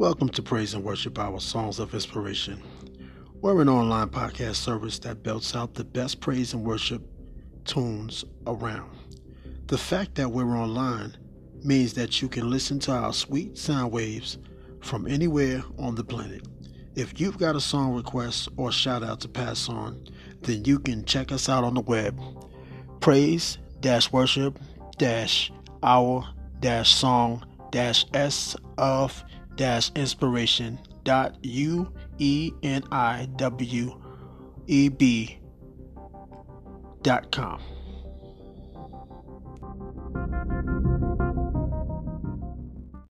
Welcome to Praise and Worship Hour Songs of Inspiration. We're an online podcast service that belts out the best praise and worship tunes around. The fact that we're online means that you can listen to our sweet sound waves from anywhere on the planet. If you've got a song request or shout out to pass on, then you can check us out on the web. Praise worship hour song s of dash